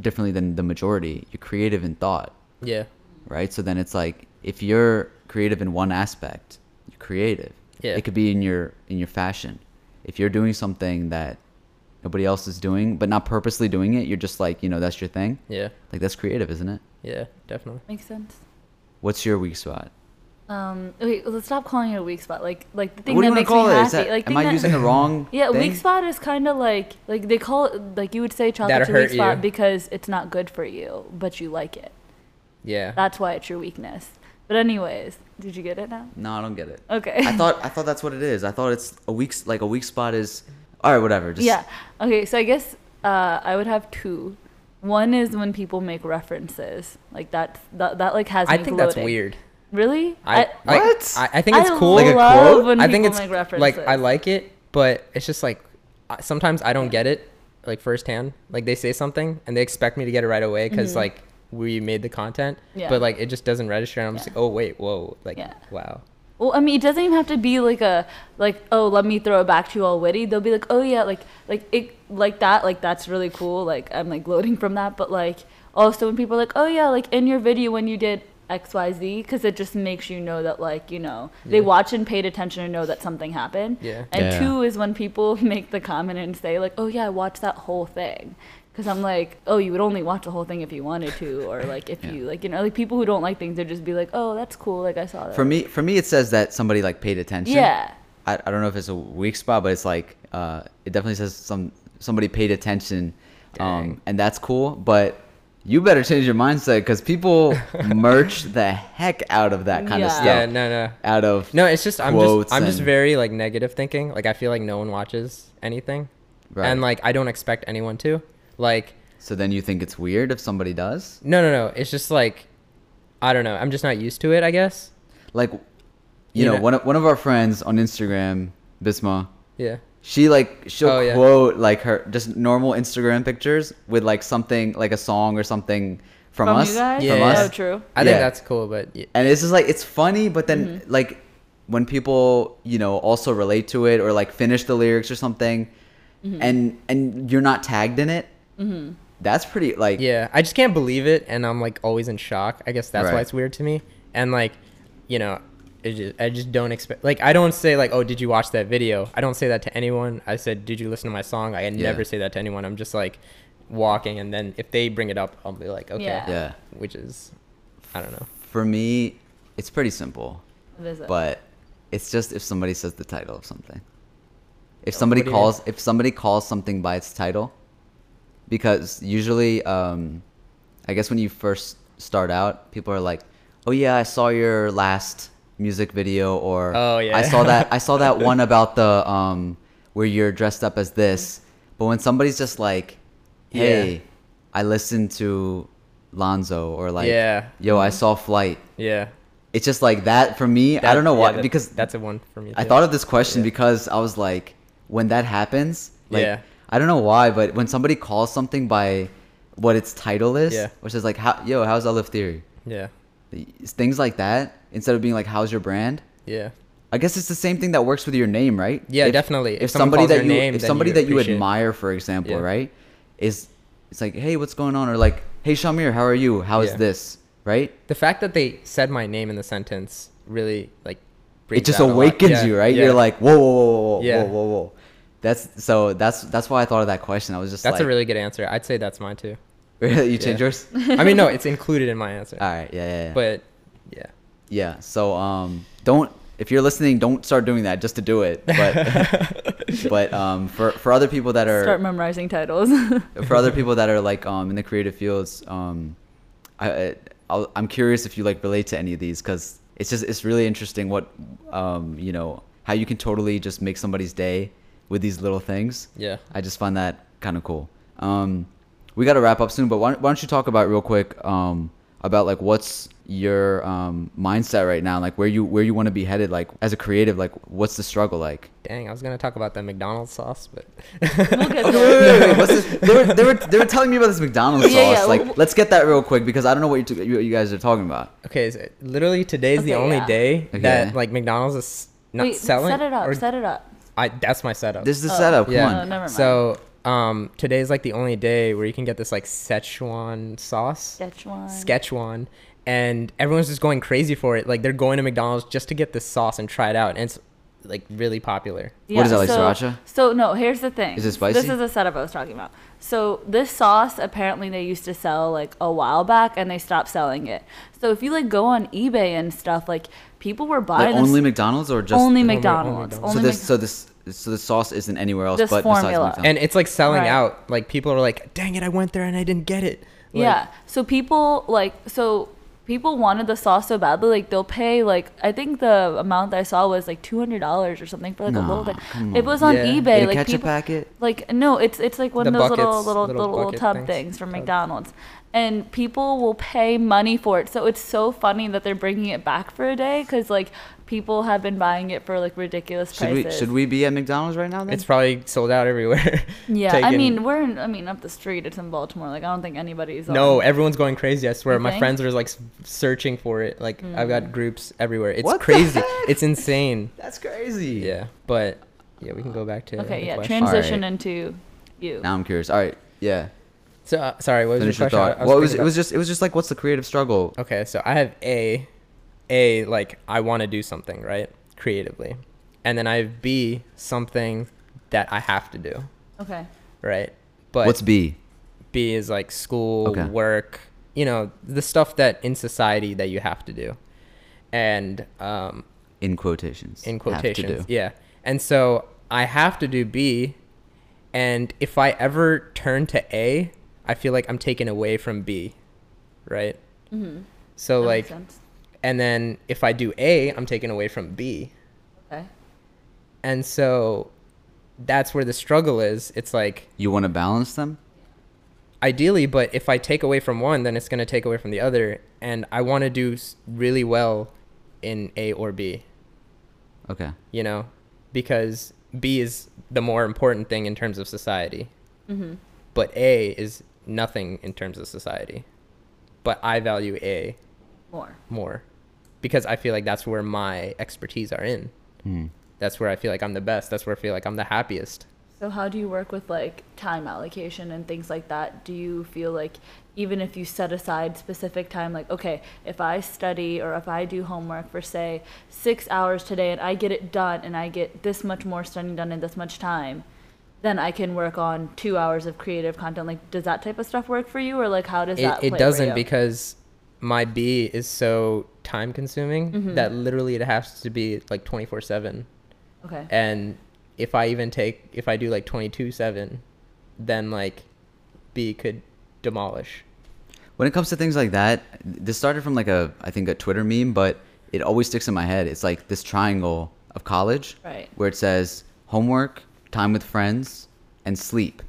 differently than the majority you're creative in thought. Yeah, right? So then it's like if you're creative in one aspect you're creative Yeah. it could be in your in your fashion if you're doing something that nobody else is doing but not purposely doing it. You're just like, you know, that's your thing. Yeah. Like that's creative, isn't it? Yeah. Definitely. Makes sense. What's your weak spot? Um, wait, let's stop calling it a weak spot. Like, like the thing what do you that want makes me call it? happy. Is that, like, am thing I that- using the wrong? Yeah, thing? weak spot is kind of like like they call it like you would say chocolate's a weak hurt spot you. because it's not good for you, but you like it. Yeah. That's why it's your weakness. But anyways, did you get it now? No, I don't get it. Okay. I thought I thought that's what it is. I thought it's a weak like a weak spot is. All right, whatever. Just, yeah. Okay, so I guess uh, I would have two. One is when people make references like that. That, that like has. I me think that's gloating. weird. Really? I, I, like, What? I, I think it's I cool. Like a love quote? when I think people it's make references. like I like it, but it's just like sometimes I don't get it like firsthand. Like they say something and they expect me to get it right away because Mhm. like we made the content, Yeah. but like it just doesn't register. And I'm just like, oh wait, whoa, like Yeah. wow. Well, I mean, it doesn't even have to be like a like oh, let me throw it back to you all witty. They'll be like, oh yeah, like like it like that, like that's really cool. Like I'm like gloating from that, but like also when people are like, oh yeah, like in your video when you did X Y Z, because it just makes you know that like you know they watch and paid attention and know that something happened. Yeah. And Yeah. two is when people make the comment and say like, oh yeah, I watched that whole thing. Because I'm like, oh, you would only watch the whole thing if you wanted to, or like if Yeah. you like, you know, like people who don't like things, they'd just be like, oh, that's cool, like I saw that. For me, for me, it says that somebody like paid attention. yeah, I, I don't know if it's a weak spot, but it's like uh, it definitely says some somebody paid attention, um, and that's cool. But you better change your mindset because people merch the heck out of that kind of stuff. Yeah, no, no. Out of No, it's just I'm just I'm just very like negative thinking. Like I feel like no one watches anything, Right. and like I don't expect anyone to. Like so then you think it's weird if somebody does no, no, no. It's just like I don't know. I'm just not used to it. I guess. like you, You know, know- one of, one of our friends on Instagram, Bisma. Yeah. She like she'll Oh, yeah. quote like her just normal Instagram pictures with like something like a song or something from, from us you guys. Yeah, from yeah. us. Oh, true. I think that's cool, but y- and it's just like it's funny but then Mm-hmm. like when people you know also relate to it or like finish the lyrics or something Mm-hmm. and and you're not tagged in it Mm-hmm. that's pretty like yeah, I just can't believe it, and I'm like always in shock. I guess that's Right. why it's weird to me. And like, you know, it just, I just don't expect. Like, I don't say like, oh, did you watch that video? I don't say that to anyone. I said, did you listen to my song? I Yeah. never say that to anyone. I'm just like walking, and then if they bring it up, I'll be like, okay, Yeah. yeah which is, I don't know. for me it's pretty simple What is it? but it's just if somebody says the title of something if oh, somebody what do you mean? calls if somebody calls something by its title because usually um i guess when you first start out people are like oh yeah i saw your last music video or Oh, yeah. i saw that i saw that one about the um where you're dressed up as this but when somebody's just like hey Yeah. i listened to lonzo or like Yeah. yo i saw flight Yeah. it's just like that for me. I don't know yeah, why that- because that's a one for me. I thought of this question Yeah. because I was like, when that happens, like Yeah. I don't know why, but when somebody calls something by what its title is, Yeah. which is like, how, yo, how's Olive Theory? Yeah. Things like that instead of being like, how's your brand? Yeah. I guess it's the same thing that works with your name, right? Yeah, If- definitely. If, If somebody that you, name, if somebody you that you admire, for example, Yeah. right, is it's like, hey, what's going on? Or like, hey, Shamir, how are you? How is Yeah. this? Right? The fact that they said my name in the sentence really like it just out a lot. awakens Yeah, you, right? You're like, whoa, whoa, whoa, whoa, whoa, whoa, whoa. That's so. That's that's why I thought of that question. I was just That's like, a really good answer. I'd say that's mine too. really you change Yeah. yours. I mean, no, it's included in my answer. All right, yeah, yeah, yeah. But yeah, yeah. So um, don't if you're listening, don't start doing that just to do it. But but um, for for other people that are Start memorizing titles. for other people that are like um in the creative fields, um, I I- I'll, I'm curious if you like relate to any of these because it's just it's really interesting what um you know how you can totally just make somebody's day with these little things. yeah. I just find that kind of cool. Um, we got to wrap up soon, but why, why don't you talk about real quick um, about like what's your um, mindset right now, like where you where you want to be headed, like as a creative, like what's the struggle like? Dang, I was gonna talk about the McDonald's sauce, but We'll get Wait, wait, wait, what's this? They were, they were they were telling me about this McDonald's Yeah, sauce. yeah, like, w- let's get that real quick because I don't know what you, t- you, you guys are talking about. okay, so literally today's the only yeah. day Okay. that like McDonald's is not Wait, selling. set it up. or- Set it up. I that's my setup. This is the Oh. setup. Come yeah. Oh, never mind. So um, today's like the only day where you can get this like Szechuan sauce, Szechuan. Szechuan, and everyone's just going crazy for it. Like they're going to McDonald's just to get this sauce and try it out. And it's like really popular. What is that, like so, sriracha? So no, here's the thing. Is it spicy? This is the setup I was talking about. So this sauce apparently they used to sell like a while back, and they stopped selling it. So if you like go on eBay and stuff, like people were buying Like this only McDonald's or just only only McDonald's. McDonald's. so this so this so the sauce isn't anywhere else This but formula. besides McDonald's. And it's like selling Right. out. Like people are like, "Dang it, I went there and I didn't get it." Like, yeah. So people like so people wanted the sauce so badly, like they'll pay like I think the amount that I saw was like two hundred dollars or something for like a little Nah, thing. It was on Yeah. eBay. In a like ketchup people, packet. Like no, it's it's like one The of those little buckets, little little little, bucket tub things. things, from Tub. McDonald's, and people will pay money for it. So it's so funny that they're bringing it back for a day because like people have been buying it for like ridiculous Should prices. we should we be at McDonald's right now then? It's probably sold out everywhere. Yeah, I mean we're in, I mean up the street. It's in Baltimore. Like I don't think anybody's. No, on. everyone's going crazy. I swear, You my think? friends are like searching for it. Like I've got groups everywhere. It's What crazy. It's insane. That's crazy. Yeah, but yeah, we can go back to Okay, the yeah. question. Transition Alright. into you. Now I'm curious. All right. Yeah. So uh, sorry, what was Finish your your question? thought. I Well, it was it about- was just it was just like what's the creative struggle? Okay, so I have A, A like I want to do something right creatively, and then I have B something that I have to do Okay. right. But What's B? B is like school, Okay. work, you know, the stuff that in society that you have to do, and um, In quotations. in Have to quotations, do. yeah. And so I have to do B, and if I ever turn to A, I feel like I'm taken away from B, right? Mm-hmm. So That like makes sense. And then if I do A, I'm taken away from B. Okay. And so that's where the struggle is. It's like You want to balance them? ideally, but if I take away from one, then it's going to take away from the other. And I want to do really well in A or B, Okay. you know, because B is the more important thing in terms of society. Mm-hmm. But A is nothing in terms of society. But I value A More. more because I feel like that's where my expertise are in. Hmm. That's where I feel like I'm the best. That's where I feel like I'm the happiest. So how do you work with like time allocation and things like that? Do you feel like even if you set aside specific time, like okay, if I study or if I do homework for say six hours today and I get it done and I get this much more studying done in this much time, then I can work on two hours of creative content. Like, does that type of stuff work for you, or like how does It, that? it play for doesn't you? because my B is so time consuming Mhm. that literally it has to be like 24 7. Okay. And if I even take, if I do like 22 7, then like B could demolish. When it comes to things like that, this started from like a I think a Twitter meme, but it always sticks in my head. It's like this triangle of college Right. where it says homework, time with friends, and sleep.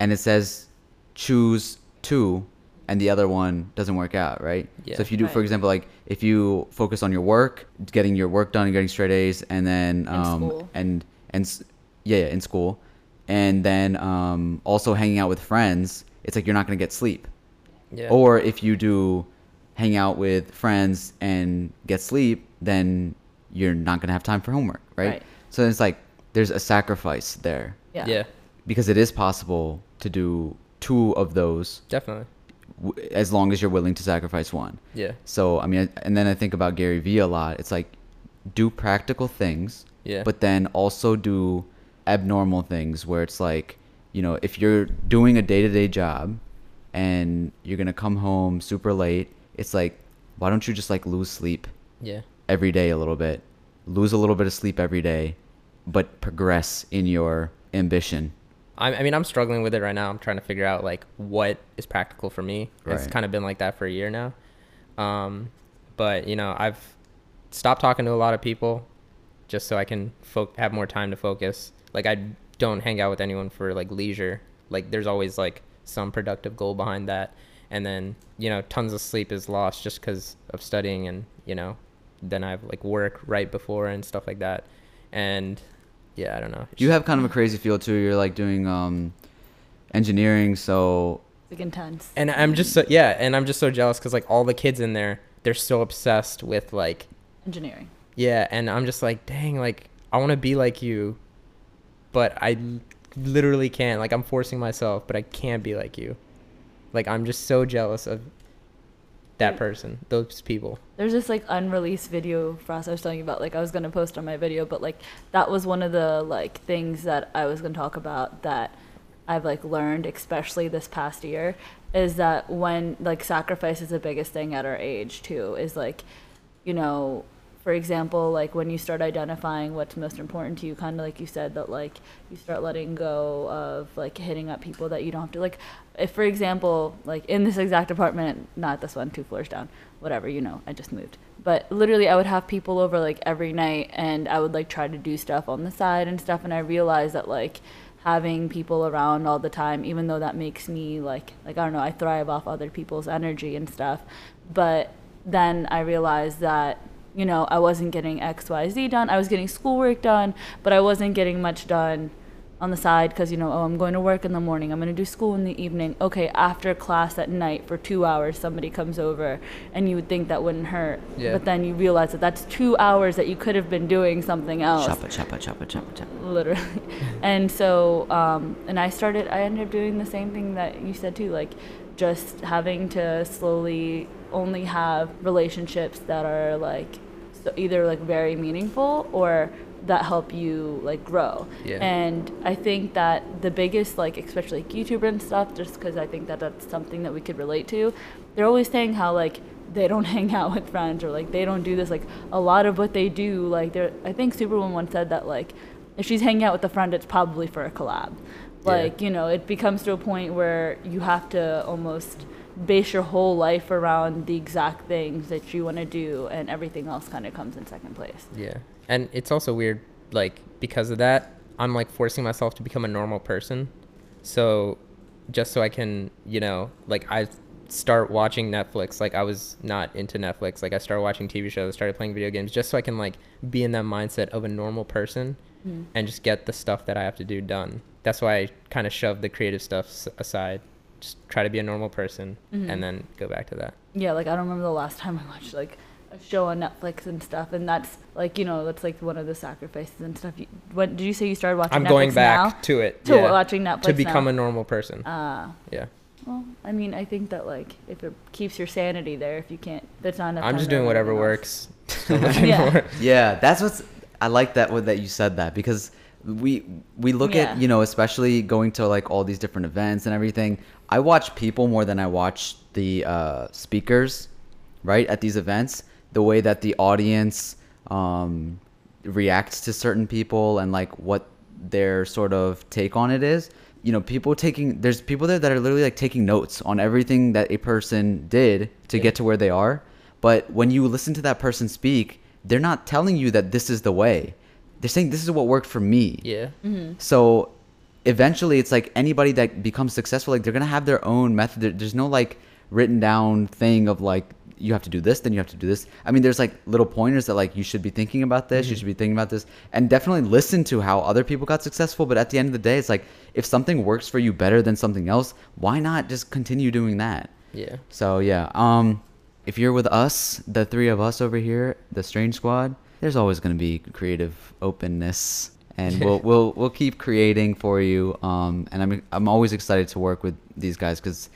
And it says choose two and the other one doesn't work out, right? Yeah. So if you do for example like if you focus on your work, getting your work done and getting straight A's and then um and and yeah, yeah, in school. And then um also hanging out with friends, it's like you're not going to get sleep. Yeah. Or if you do hang out with friends and get sleep, then you're not going to have time for homework, right? Right. So it's like there's a sacrifice there Yeah. yeah, because it is possible to do two of those definitely. W- as long as you're willing to sacrifice one. Yeah. So, I mean, and then I think about Gary Vee a lot. It's like do practical things, Yeah. but then also do abnormal things where it's like, you know, if you're doing a day to day job and you're going to come home super late, it's like, why don't you just like lose sleep Yeah. every day a little bit? Lose a little bit of sleep every day, but progress in your ambition. I, I mean, I'm struggling with it right now. I'm trying to figure out like what is practical for me. It's kind of been like that for a year now. Um, but you know, I've stopped talking to a lot of people just so I can fo- have more time to focus. Like I don't hang out with anyone for like leisure. Like there's always like some productive goal behind that. And then, you know, tons of sleep is lost just because of studying and, you know, then I have like work right before and stuff like that. And yeah, I don't know. You have kind of a crazy field too. You're like doing um, engineering, so Like intense. and I'm just so yeah, and I'm just so jealous because like all the kids in there, they're so obsessed with like Engineering. yeah, and I'm just like dang, like I want to be like you, but I literally can't. Like I'm forcing myself, but I can't be like you. Like I'm just so jealous of that person, those people. there's this like unreleased video us I was telling you about like I was gonna post on my video but like that was one of the like things that I was gonna talk about that I've like learned especially this past year is that when like sacrifice is the biggest thing at our age too is like you know for example like when you start identifying what's most important to you kind of like you said that like you start letting go of like hitting up people that you don't have to like if for example like in this exact apartment not this one two floors down whatever you know i just moved. But literally i would have people over like every night and i would like try to do stuff on the side and stuff and i realized that like having people around all the time even though that makes me like like i don't know i thrive off other people's energy and stuff but then i realized that you know i wasn't getting xyz done. I was getting schoolwork done but i wasn't getting much done on the side because you know oh i'm going to work in the morning. I'm going to do school in the evening. Okay after class at night for two hours somebody comes over and you would think that wouldn't hurt. Yeah. but then you realize that that's two hours that you could have been doing something else. Choppa, choppa, choppa, choppa, choppa. literally. And so um, and i started i ended up doing the same thing that you said too like just having to slowly only have relationships that are like so either like very meaningful or that help you like grow Yeah. and i think that the biggest like especially like youtuber and stuff just because i think that that's something that we could relate to they're always saying how like they don't hang out with friends or like they don't do this like a lot of what they do like they're i think superwoman once said that like if she's hanging out with a friend it's probably for a collab Yeah. like you know it becomes to a point where you have to almost base your whole life around the exact things that you want to do and everything else kind of comes in second place Yeah. And it's also weird, like, because of that, I'm like forcing myself to become a normal person. So just so I can, you know, like, I start watching Netflix. Like, I was not into Netflix. Like, I started watching TV shows, started playing video games, just so I can, like, be in that mindset of a normal person hmm. and just get the stuff that I have to do done. That's why I kind of shoved the creative stuff aside. Just try to be a normal person Mhm. and then go back to that. yeah like i don't remember the last time i watched like a show on netflix and stuff and that's like you know that's like one of the sacrifices and stuff you, what did you say you started watching I'm netflix going back now? to it. to yeah, watching netflix to become now? a normal person. uh yeah. well i mean i think that like if it keeps your sanity there if you can't there's not enough I'm just doing whatever everything works. else. Still looking Yeah. for- Yeah, that's what's. I like that what that you said that because we we look Yeah. at you know especially going to like all these different events and everything. I watch people more than I watch the uh, speakers, right? At these events, the way that the audience um, reacts to certain people and like what their sort of take on it is. You know, people taking there's people there that are literally like taking notes on everything that a person did to Yeah. get to where they are. But when you listen to that person speak, they're not telling you that this is the way. They're saying this is what worked for me. yeah. So eventually it's like anybody that becomes successful like they're going to have their own method. There- there's no like written down thing of like you have to do this then you have to do this. I mean there's like little pointers that like you should be thinking about this you should be thinking about this and definitely listen to how other people got successful but at the end of the day it's like if something works for you better than something else why not just continue doing that? Yeah. so yeah, um, if you're with us, the three of us over here, the Strange Squad, there's always gonna be creative openness, and we'll we'll we'll keep creating for you. Um, and I'm I'm always excited to work with these guys because,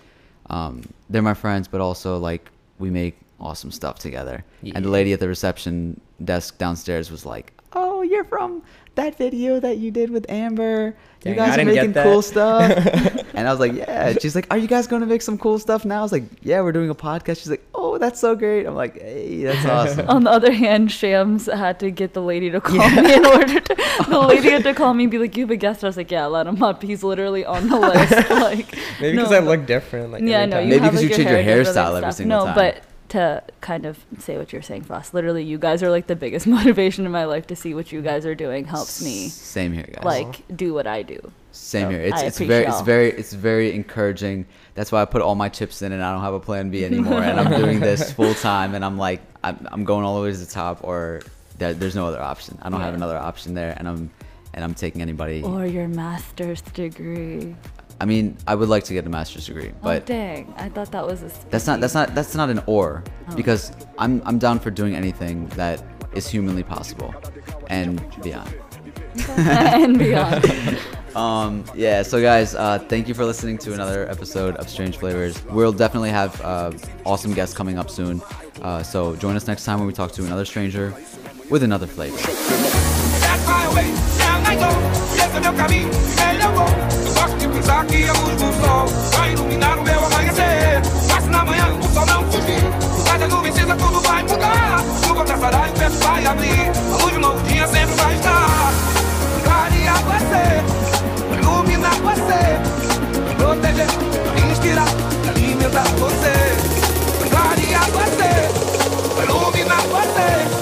um, they're my friends, but also like we make awesome stuff together. And the lady at the reception desk downstairs was like, "Oh, you're from that video that you did with Amber. Dang, you guys I are making cool stuff." and I was like, "Yeah." She's like, "Are you guys going to make some cool stuff now?" I was like, "Yeah, we're doing a podcast." She's like, "Oh, that's so great." I'm like, "Hey, that's awesome." On the other hand, Shams had to get the lady to call me in order to. The lady had to call me and be like, "You have a guest." I was like, "Yeah, let him up. He's literally on the list." like, Maybe no, because I look different. Like yeah, every no, time. you Maybe have, 'cause like, you change your hair different hairstyle and every stuff. single no, time. but to kind of say what you're saying for us, literally, you guys are like the biggest motivation in my life to see what you guys are doing helps me Same here, guys. like do what I do. Same So, here. It's it's very it's very it's very encouraging. That's why I put all my chips in, and I don't have a plan B anymore. and I'm doing this full time, and I'm like I'm, I'm going all the way to the top, or there, there's no other option. I don't have another option there, and I'm and I'm taking anybody. Or your master's degree. I mean, I would like to get a master's degree, but oh but dang, I thought that was a. that's not that's not that's not an or Oh. because I'm I'm down for doing anything that is humanly possible, and beyond. and beyond. Um, yeah, so guys, uh, thank you for listening to another episode of Strange Flavors. We'll definitely have uh, awesome guests coming up soon. Uh, so join us next time when we talk to another stranger with another flavor. pensar a luz do sol vai iluminar o meu amanhecer. Mas se na manhã o sol não fugir. O da nuvem cinza, tudo vai mudar. Chuva passará e o peço vai abrir. A luz de um novo dia sempre vai estar. Clarear você, iluminar você, proteger, inspirar, alimentar você. Clarear você, iluminar você.